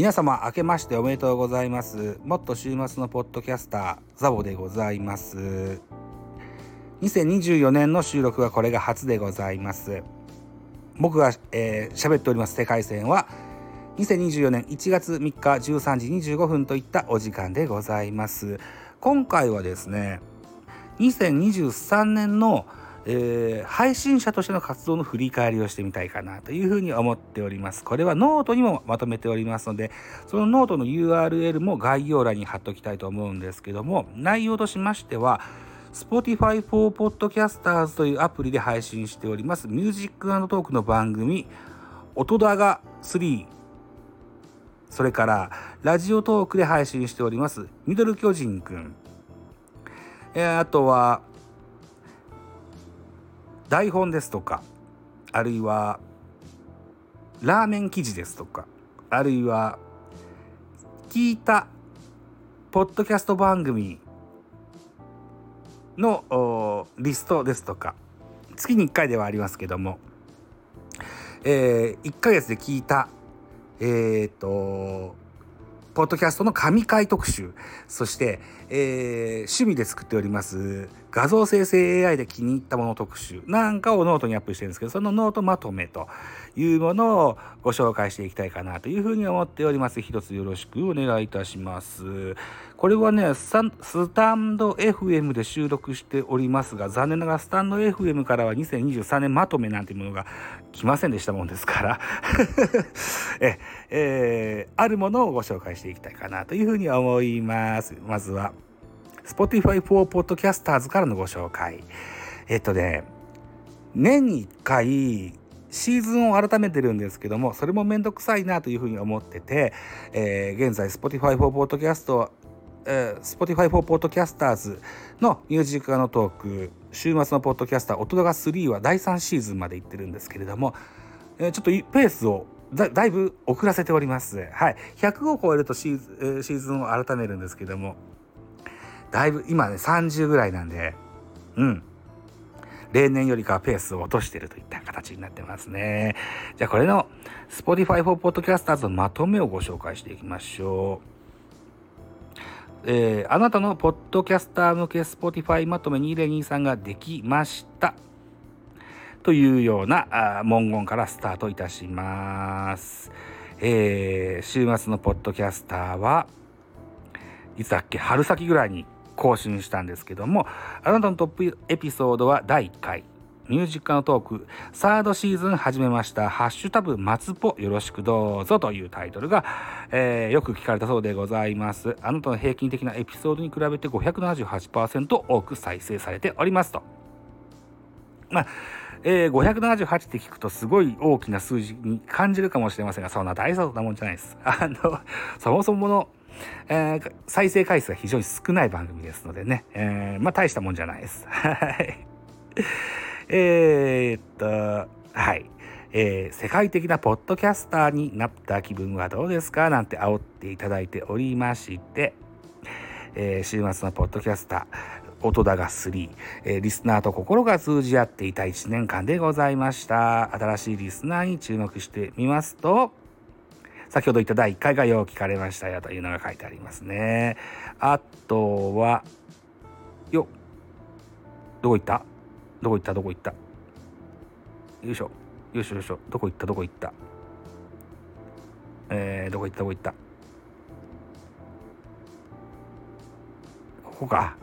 皆様明けましておめでとうございます。もっと週末のポッドキャスターザボでございます。2024年の収録はこれが初でございます。僕が喋、えー、っております世界線は2024年1月3日13時25分といったお時間でございます。今回はですね2023年のえー、配信者としての活動の振り返りをしてみたいかなというふうに思っております。これはノートにもまとめておりますので、そのノートの URL も概要欄に貼っておきたいと思うんですけども、内容としましては、Spotify for Podcasters というアプリで配信しております、ミュージックトークの番組、音だが3、それから、ラジオトークで配信しております、ミドル巨人くん、えー、あとは、台本ですとかあるいはラーメン記事ですとかあるいは聞いたポッドキャスト番組のリストですとか月に1回ではありますけども、えー、1ヶ月で聞いたえっ、ー、とポッドキャストの神回特集。そして、えー、趣味で作っております画像生成 AI で気に入ったもの特集なんかをノートにアップしてるんですけどそのノートまとめと。いうものをご紹介していきたいかなというふうに思っております。一つよろしくお願いいたします。これはねスタンド FM で収録しておりますが残念ながらスタンド FM からは2023年まとめなんていうものが来ませんでしたもんですから。え、えー、あるものをご紹介していきたいかなというふうに思います。まずは Spotify for Podcasters からのご紹介。えっとね、年に1回シーズンを改めてるんですけども、それもめんどくさいなというふうに思ってて、えー、現在 Spotify for Podcast えー、Spotify for Podcasters のミュージックのトーク週末のポッドキャスター音が3は第3シーズンまで行ってるんですけれども、えー、ちょっとペースをだだいぶ遅らせております。はい。100を超えるとシーズ,、えー、シーズンを改めるんですけども、だいぶ今ね30ぐらいなんでうん例年よりかはペースを落としているといった形になってますね。じゃあこれの Spotify for Podcasters のまとめをご紹介していきましょう。えー、あなたのポッドキャスター向け Spotify まとめ2023ができました。というような文言からスタートいたします。えー、週末のポッドキャスターはいつだっけ？春先ぐらいに更新したんですけども、あなたのトップエピソードは第1回。ミュージックのトーク、サードシーズン始めました。ハッシュタグ、松ぽよろしくどうぞというタイトルが、えー、よく聞かれたそうでございます。あなたの平均的なエピソードに比べて578%多く再生されておりますと。まあ、えー、578って聞くとすごい大きな数字に感じるかもしれませんが、そんな大層なもんじゃないです。あの、そもそものえー、再生回数が非常に少ない番組ですのでね、えー、まあ大したもんじゃないです。えー、っと、はい。えー、世界的なポッドキャスターになった気分はどうですか？なんて煽っていただいておりまして、えー、週末のポッドキャスター、音だが3、えー、リスナーと心が通じ合っていた1年間でございました。新しいリスナーに注目してみますと、先ほど言った第1回がよう聞かれましたよというのが書いてありますね。あとは、よどこ行った？どこ行った？どこ行った？よいしょ。よいしょよいしょ。どこ行った？どこ行った？えー、どこ行った？どこ行った？ここか。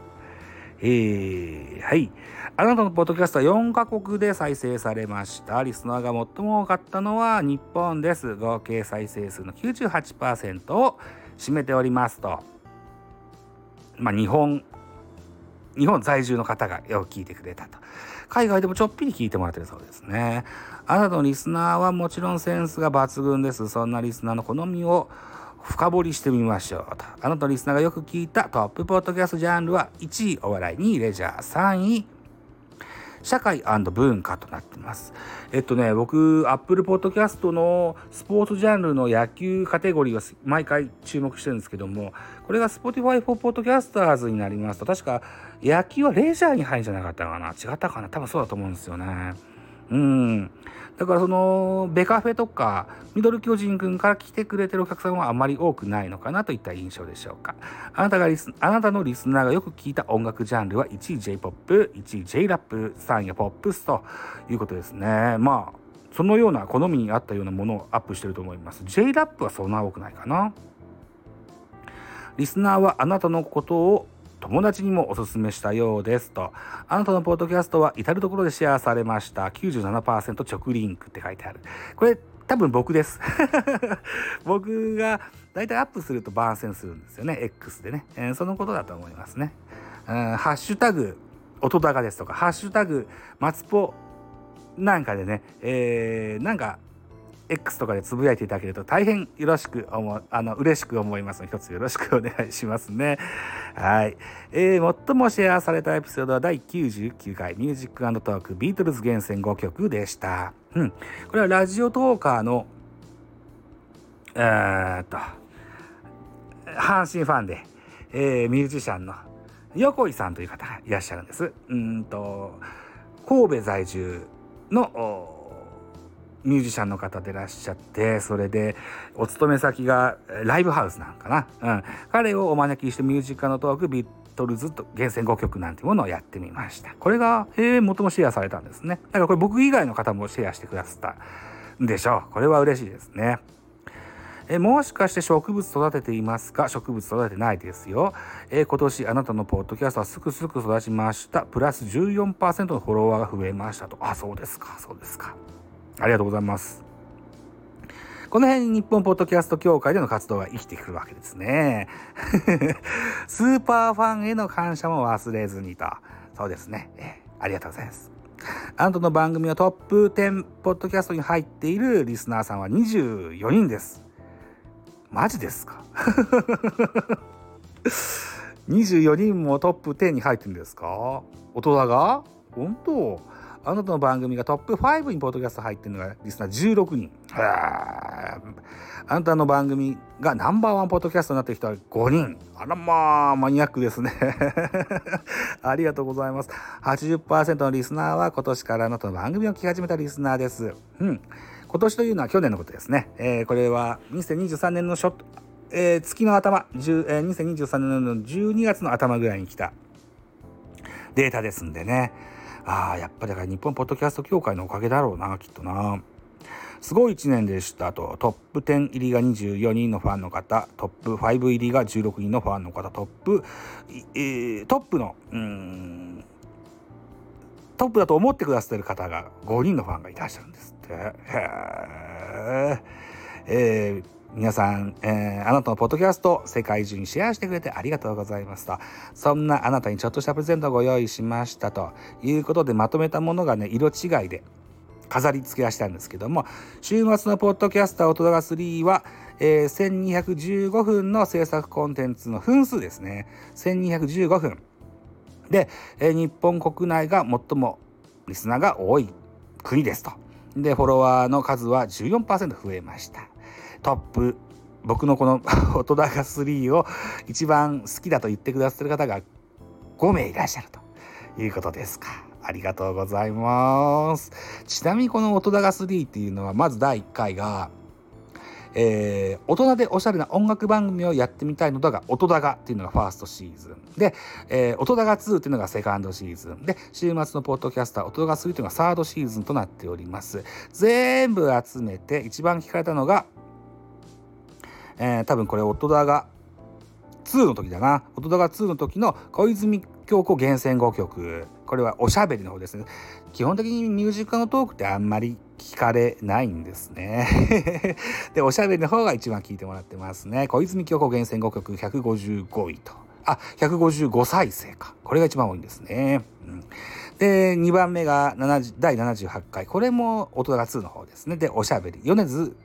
えー、はい。あなたのポッドキャストは4カ国で再生されました。リスナーが最も多かったのは日本です。合計再生数の98%を占めておりますと。まあ、日本、日本在住の方がよく聞いてくれたと。海外でもちょっぴり聞いてもらってるそうですね。あなたのリスナーはもちろんセンスが抜群です。そんなリスナーの好みを深掘りしてみましょうと。あなたリスナーがよく聞いたトップポッドキャストジャンルは1位お笑い、2位レジャー、3位社会文化となってます。えっとね、僕、Apple Podcast のスポーツジャンルの野球カテゴリーは毎回注目してるんですけども、これが Spotify for Podcasters になりますと、確か野球はレジャーに入るんじゃなかったかな？違ったかな？多分そうだと思うんですよね。うん。だからそのベカフェとかミドル巨人くんから来てくれてるお客さんはあまり多くないのかなといった印象でしょうか。あなたがリスあなたのリスナーがよく聞いた音楽ジャンルは1位 J-POP1 位 J-RAP 3位がポップスということですね。まあそのような好みに合ったようなものをアップしてると思います。J-RAP はそんな多くないかな。リスナーはあなたのことを友達にもおすすめしたようですと。あなたのポッドキャストは至るところでシェアされました。97%直リンクって書いてある。これ多分僕です。僕がだいたいアップすると番宣するんですよね。X でね。えー、そのことだと思いますね。うん、ハッシュタグ、音高ですとか、ハッシュタグ、松ぽなんかでね、えー、なんか X とかでつぶやいていただけると大変よろしく思あの嬉しく思いますので一つよろしくお願いしますね。はい、えー、最もシェアされたエピソードは第99回ミュージックトークビートルズ厳選5曲でした。うん、これはラジオトーカーのえー、っと阪神ファンで、えー、ミュージシャンの横井さんという方がいらっしゃるんです。うんと神戸在住のミュージシャンの方でいらっしゃってそれでお勤め先がライブハウスなのかな、うん、彼をお招きしてミュージカルのトークビートルズと厳選5曲なんていうものをやってみました。これが、えー、最もシェアされたんですね。だからこれ僕以外の方もシェアしてくださったんでしょう。これは嬉しいですね。えもしかして植物育てていますか？植物育ててないですよ、え今年あなたのポッドキャストはすくすく育ちました。プラス14%のフォロワーが増えましたと。あそうですか。そうですか。ありがとうございます。この辺に日本ポッドキャスト協会での活動が生きてくるわけですね。スーパーファンへの感謝も忘れずにと。そうですね。えありがとうございます。あなたの番組はトップ10ポッドキャストに入っているリスナーさんは24人です。マジですか？24人もトップ10に入ってるんですか？大人が？本当？あなたの番組がトップ5にポッドキャスト入ってるのがリスナー16人。あなたの番組がナンバーワンポッドキャストになってる人は5人。あらまあ、マニアックですね。ありがとうございます。80%のリスナーは今年からあなたの番組を聞き始めたリスナーです。うん。今年というのは去年のことですね。えー、これは2023年のショット、えー、月の頭、えー、2023年の12月の頭ぐらいに来たデータですんでね。ああやっぱりだから日本ポッドキャスト協会のおかげだろうなきっとな。すごい1年でした。とトップ10入りが24人のファンの方トップ5入りが16人のファンの方トップ、えー、トップのうんトップだと思ってくださってる方が5人のファンがいらっしゃるんですって。へえー皆さん、えー、あなたのポッドキャスト世界中にシェアしてくれてありがとうございますと。そんなあなたにちょっとしたプレゼントをご用意しましたということでまとめたものがね、色違いで飾り付けはしたんですけども、週末のポッドキャスター音が3は、えー、1215分の制作コンテンツの分数ですね。1215分。で、えー、日本国内が最もリスナーが多い国ですと。で、フォロワーの数は14%増えました。トップ僕のこの 音高3を一番好きだと言ってくださってる方が5名いらっしゃるということですか。ありがとうございます。ちなみにこの音高3っていうのはまず第1回がえー、大人でおしゃれな音楽番組をやってみたいのだが音高っていうのがファーストシーズンで、えー、音高2っていうのがセカンドシーズンで週末のポッドキャスター音高3っていうのがサードシーズンとなっております全部集めて一番聞かれたのがえー、多分これ音高が2の時だな。音高2の時の小泉京子厳選5曲。これはおしゃべりの方ですね。基本的にミュージックのトークってあんまり聞かれないんですね。でおしゃべりの方が一番聞いてもらってますね。小泉京子厳選5曲155位と。あ155再生か。これが一番多いんですね、うん、で2番目が第78回。これも音高2の方ですね。でおしゃべり。米津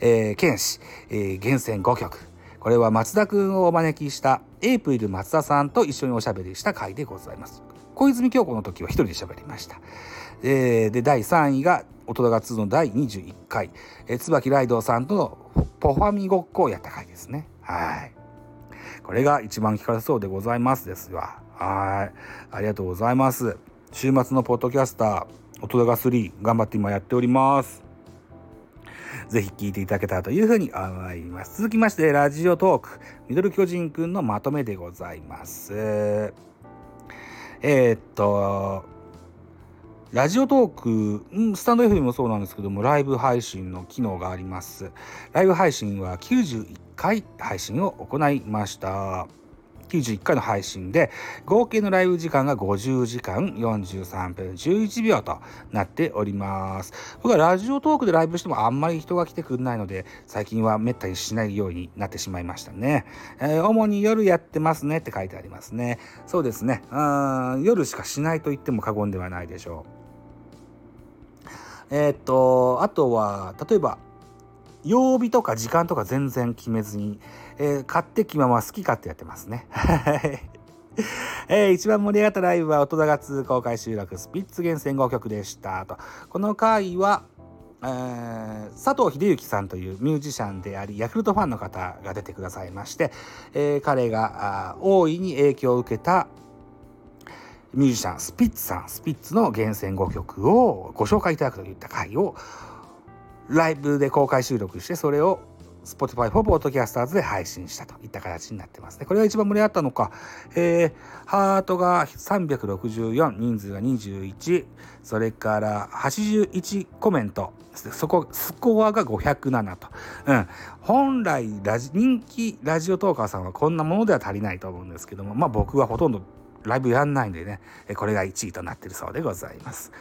えー、剣士、えー、厳選5曲。これは松田くんをお招きしたエイプリル松田さんと一緒におしゃべりした回でございます。小泉京子の時は一人でしゃべりました。えー、で、第3位が、音が2の第21回、えー、椿ライドさんとのポファミごっこをやった回ですね。はい。これが一番聞かれそうでございますですわ。はい。ありがとうございます。週末のポッドキャスター、音が3頑張って今やっておりますぜひ聞いていただけたらというふうに思います。続きまして、ラジオトーク、ミドル巨人くんのまとめでございます。えー、っと、ラジオトーク、スタンド F でもそうなんですけども、ライブ配信の機能があります。ライブ配信は91回配信を行いました。91回の配信で合計のライブ時間が50時間43分11秒となっております。僕はラジオトークでライブしてもあんまり人が来てくれないので最近はめったにしないようになってしまいましたね、えー、主に夜やってますねって書いてありますね。そうですね。うん夜しかしないと言っても過言ではないでしょう。えー、っとあとは例えば曜日とか時間とか全然決めずに、えー、買って気まま好き勝手やってますね。えー、一番盛り上がったライブは音田が2公開収録スピッツ厳選5曲でしたと。この回は、えー、佐藤秀幸さんというミュージシャンでありヤクルトファンの方が出てくださいまして、えー、彼が大いに影響を受けたミュージシャンスピッツさんスピッツの厳選5曲をご紹介いただくといった回をライブで公開収録してそれを Spotify for Podcasters で配信したといった形になってますね。これが一番盛り上がったのか、えー、ハートが364、人数が21、それから81コメント、そこ、スコアが507と。うん。本来ラジ、人気ラジオトーカーさんはこんなものでは足りないと思うんですけども、まあ僕はほとんどライブやんないんでね、これが1位となってるそうでございます。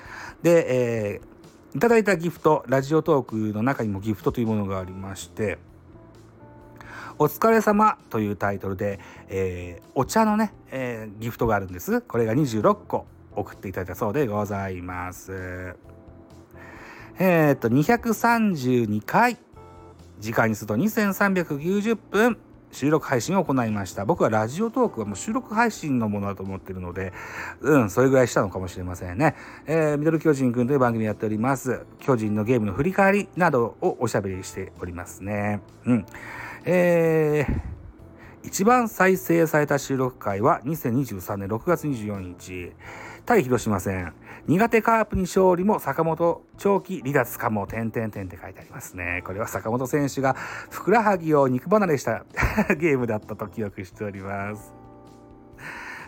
で、えーいただいたギフト、ラジオトークの中にもギフトというものがありまして、お疲れ様というタイトルで、えー、お茶のね、えー、ギフトがあるんです。これが26個送っていただいたそうでございます。えっ、と、232回、時間にすると2390分、収録配信を行いました。僕はラジオトークはもう収録配信のものだと思ってるので、うん、それぐらいしたのかもしれませんね。えー、ミドル巨人くんという番組やっております。巨人のゲームの振り返りなどをおしゃべりしておりますね。うん。えー、一番再生された収録回は2023年6月24日。対広島戦。苦手カープに勝利も坂本長期離脱かも、点々点って書いてありますね。これは坂本選手がふくらはぎを肉離れした ゲームだったと記憶しております。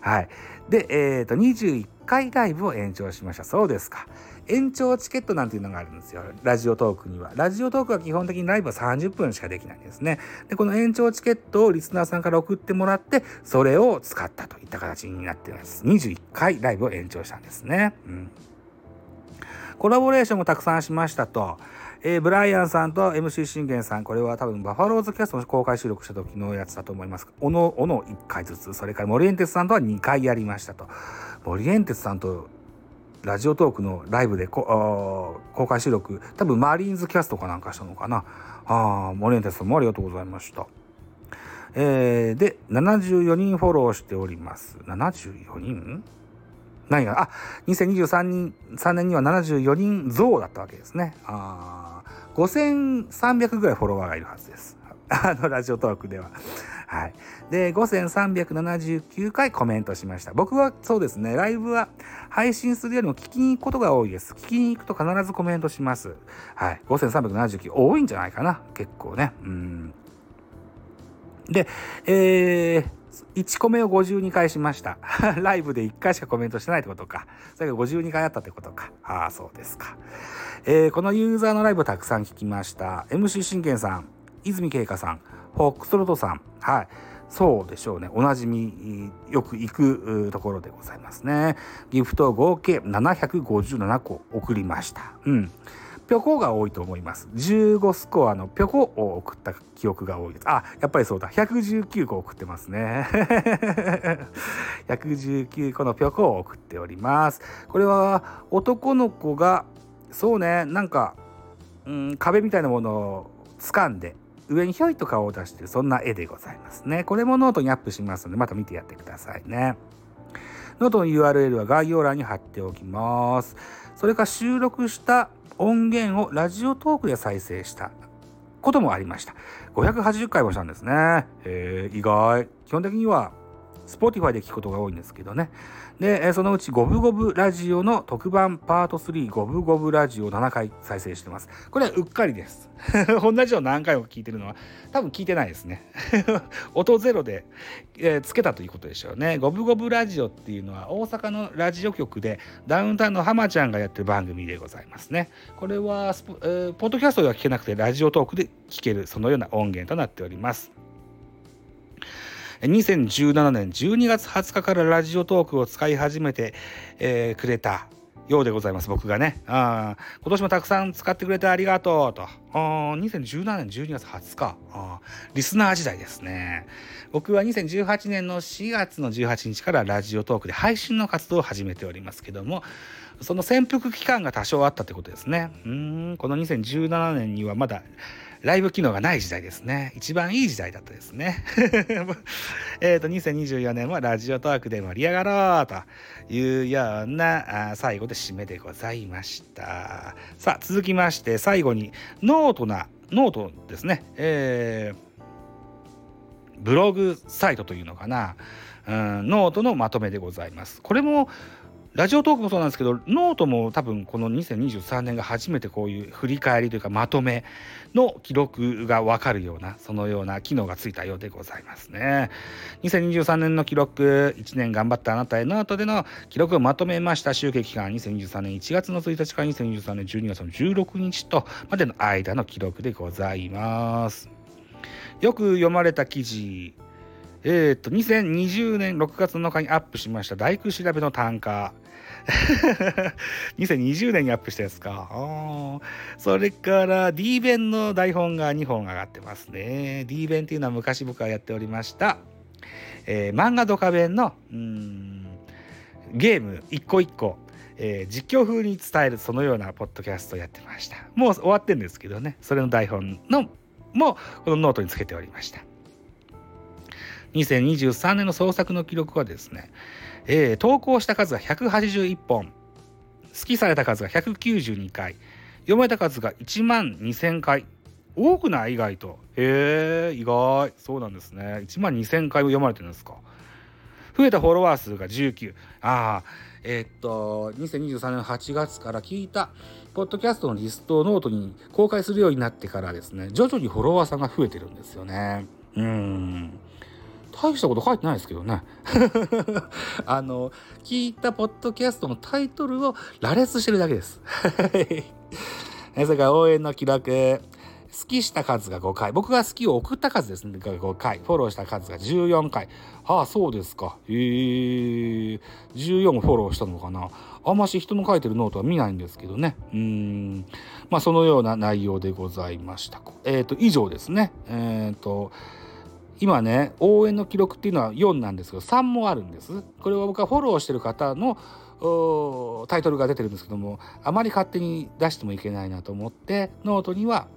はい。で、えっ、ー、と、21回ライブを延長しました。そうですか。延長チケットなんていうのがあるんですよ。ラジオトークには。ラジオトークは基本的にライブは30分しかできないんですね。で、この延長チケットをリスナーさんから送ってもらって、それを使ったといった形になっています。21回ライブを延長したんですね。うん。コラボレーションもたくさんしましたと。えー、ブライアンさんと MC 信玄さん、これは多分バファローズキャストの公開収録した時のやつだと思います。おのおの1回ずつ、それからモリエンテスさんとは2回やりましたと。モリエンテスさんとラジオトークのライブで公開収録、多分マリーンズキャストかなんかしたのかな。ああ、モリエンテスさんもありがとうございました。えー、で、74人フォローしております。74人？何が、あ、2023年 ,3 年には74人増だったわけですね。あ5300ぐらいフォロワーがいるはずです。あの、ラジオトークでは。はい。で、5379回コメントしました。僕はそうですね、ライブは配信するよりも聞きに行くことが多いです。聞きに行くと必ずコメントします。はい。5379多いんじゃないかな。結構ね。うん。で、えー、1コメを52回しました。ライブで1回しかコメントしてないってことか。それが52回あったってことか。ああ、そうですか。えー、このユーザーのライブをたくさん聞きました。MC 信玄さん、泉慶香さん、フォックストロトさん、はい。そうでしょうね。おなじみ、よく行くところでございますね。ギフト合計757個送りました。うん。ぴょこが多いと思います。15スコアのぴょこを送った記憶が多いです。あ、やっぱりそうだ。119個送ってますね。119個のぴょこを送っております。これは男の子が、そうね、なんか、うん、壁みたいなものを掴んで、上にひょいと顔を出してる、そんな絵でございますね。これもノートにアップしますので、また見てやってくださいね。ノートの URL は概要欄に貼っておきます。それから収録した音源をラジオトークで再生したこともありました。580回もしたんですね。えー、意外。基本的には Spotify で聞くことが多いんですけどね。で、そのうちゴブゴブラジオの特番パート3ゴブゴブラジオ7回再生してます。これはうっかりです。同じの何回も聞いてるのは多分聞いてないですね。音ゼロで、えー、つけたということでしょうね。ゴブゴブラジオっていうのは大阪のラジオ局でダウンタウンの浜ちゃんがやってる番組でございますね。これはスポ、えー、ポッドキャストでは聞けなくてラジオトークで聞けるそのような音源となっております。2017年12月20日からラジオトークを使い始めて、えー、くれたようでございます、僕がね。あ今年もたくさん使ってくれてありがとうと。あ2017年12月20日あ。リスナー時代ですね。僕は2018年の4月の18日からラジオトークで配信の活動を始めておりますけども、その潜伏期間が多少あったということですね。うん、この2017年にはまだライブ機能がない時代ですね。一番いい時代だったですね。えっと、2024年はラジオトークで盛り上がろうというような最後で締めでございました。さあ、続きまして最後にノートな、ノートですね。えー、ブログサイトというのかな。うん、ノートのまとめでございます。これもラジオトークもそうなんですけどノートも多分この2023年が初めてこういう振り返りというかまとめの記録が分かるようなそのような機能がついたようでございますね2023年の記録1年頑張ったあなたへノートでの記録をまとめました集計期間2023年1月の1日から2023年12月の16日とまでの間の記録でございますよく読まれた記事えっ、と、2020年6月7日にアップしました大工調べの啖呵。2020年にアップしたやつか。それから D 弁の台本が2本上がってますね。D 弁っていうのは昔僕はやっておりました。えー、漫画ドカ弁のうんゲーム一個一個、えー、実況風に伝えるそのようなポッドキャストをやってました。もう終わってんですけどね、それの台本のもこのノートにつけておりました。2023年の創作の記録はですね、えー、投稿した数が181本。好きされた数が192回。読めた数が1万2000回。多くない意外と。へえ意外。そうなんですね。1万2000回を読まれてるんですか。増えたフォロワー数が19ああえー、っと2023年8月から聞いたポッドキャストのリストをノートに公開するようになってからですね徐々にフォロワーさんが増えてるんですよね。うん。大したこと書いてないですけどね。あの、聞いたポッドキャストのタイトルを羅列してるだけです。それから応援の記録。好きした数が5回。僕が好きを送った数ですね。5回。フォローした数が14回。ああ、そうですか。へえ。14フォローしたのかな。あんまし人の書いてるノートは見ないんですけどね。うん。まあ、そのような内容でございました。えっ、ー、と、以上ですね。えっ、ー、と、今ね応援の記録っていうのは4なんですけど3もあるんですこれは僕はフォローしてる方のタイトルが出てるんですけどもあまり勝手に出してもいけないなと思ってノートには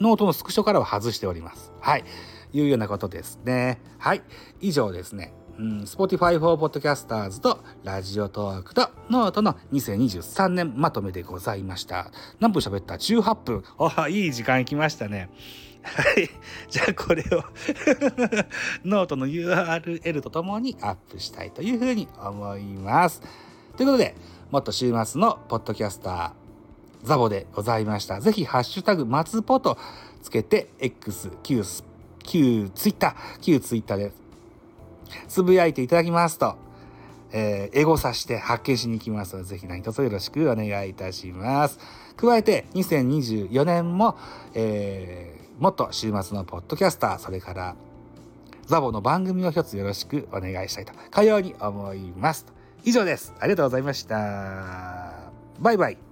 ノートのスクショからは外しておりますはいいうようなことですねはい以上ですねうん、Spotify for Podcasters とラジオトークとノートの2023年まとめでございました。何分喋った ?18 分。あいい時間いきましたね。はい。じゃあこれを ノートの URL とともにアップしたいというふうに思います。ということで、もっと週末のポッドキャスター、ザボでございました。ぜひ、ハッシュタグ、松ポとつけて、X、Q、Q、Twitter、Q、Twitter でつぶやいていただきますと、えー、エゴサして発見しに行きますので、ぜひ何卒よろしくお願いいたします。加えて、2024年も、えーもっと週末のポッドキャスター、それからザボの番組を一つよろしくお願いしたいと、かように思います。以上です。ありがとうございました。バイバイ。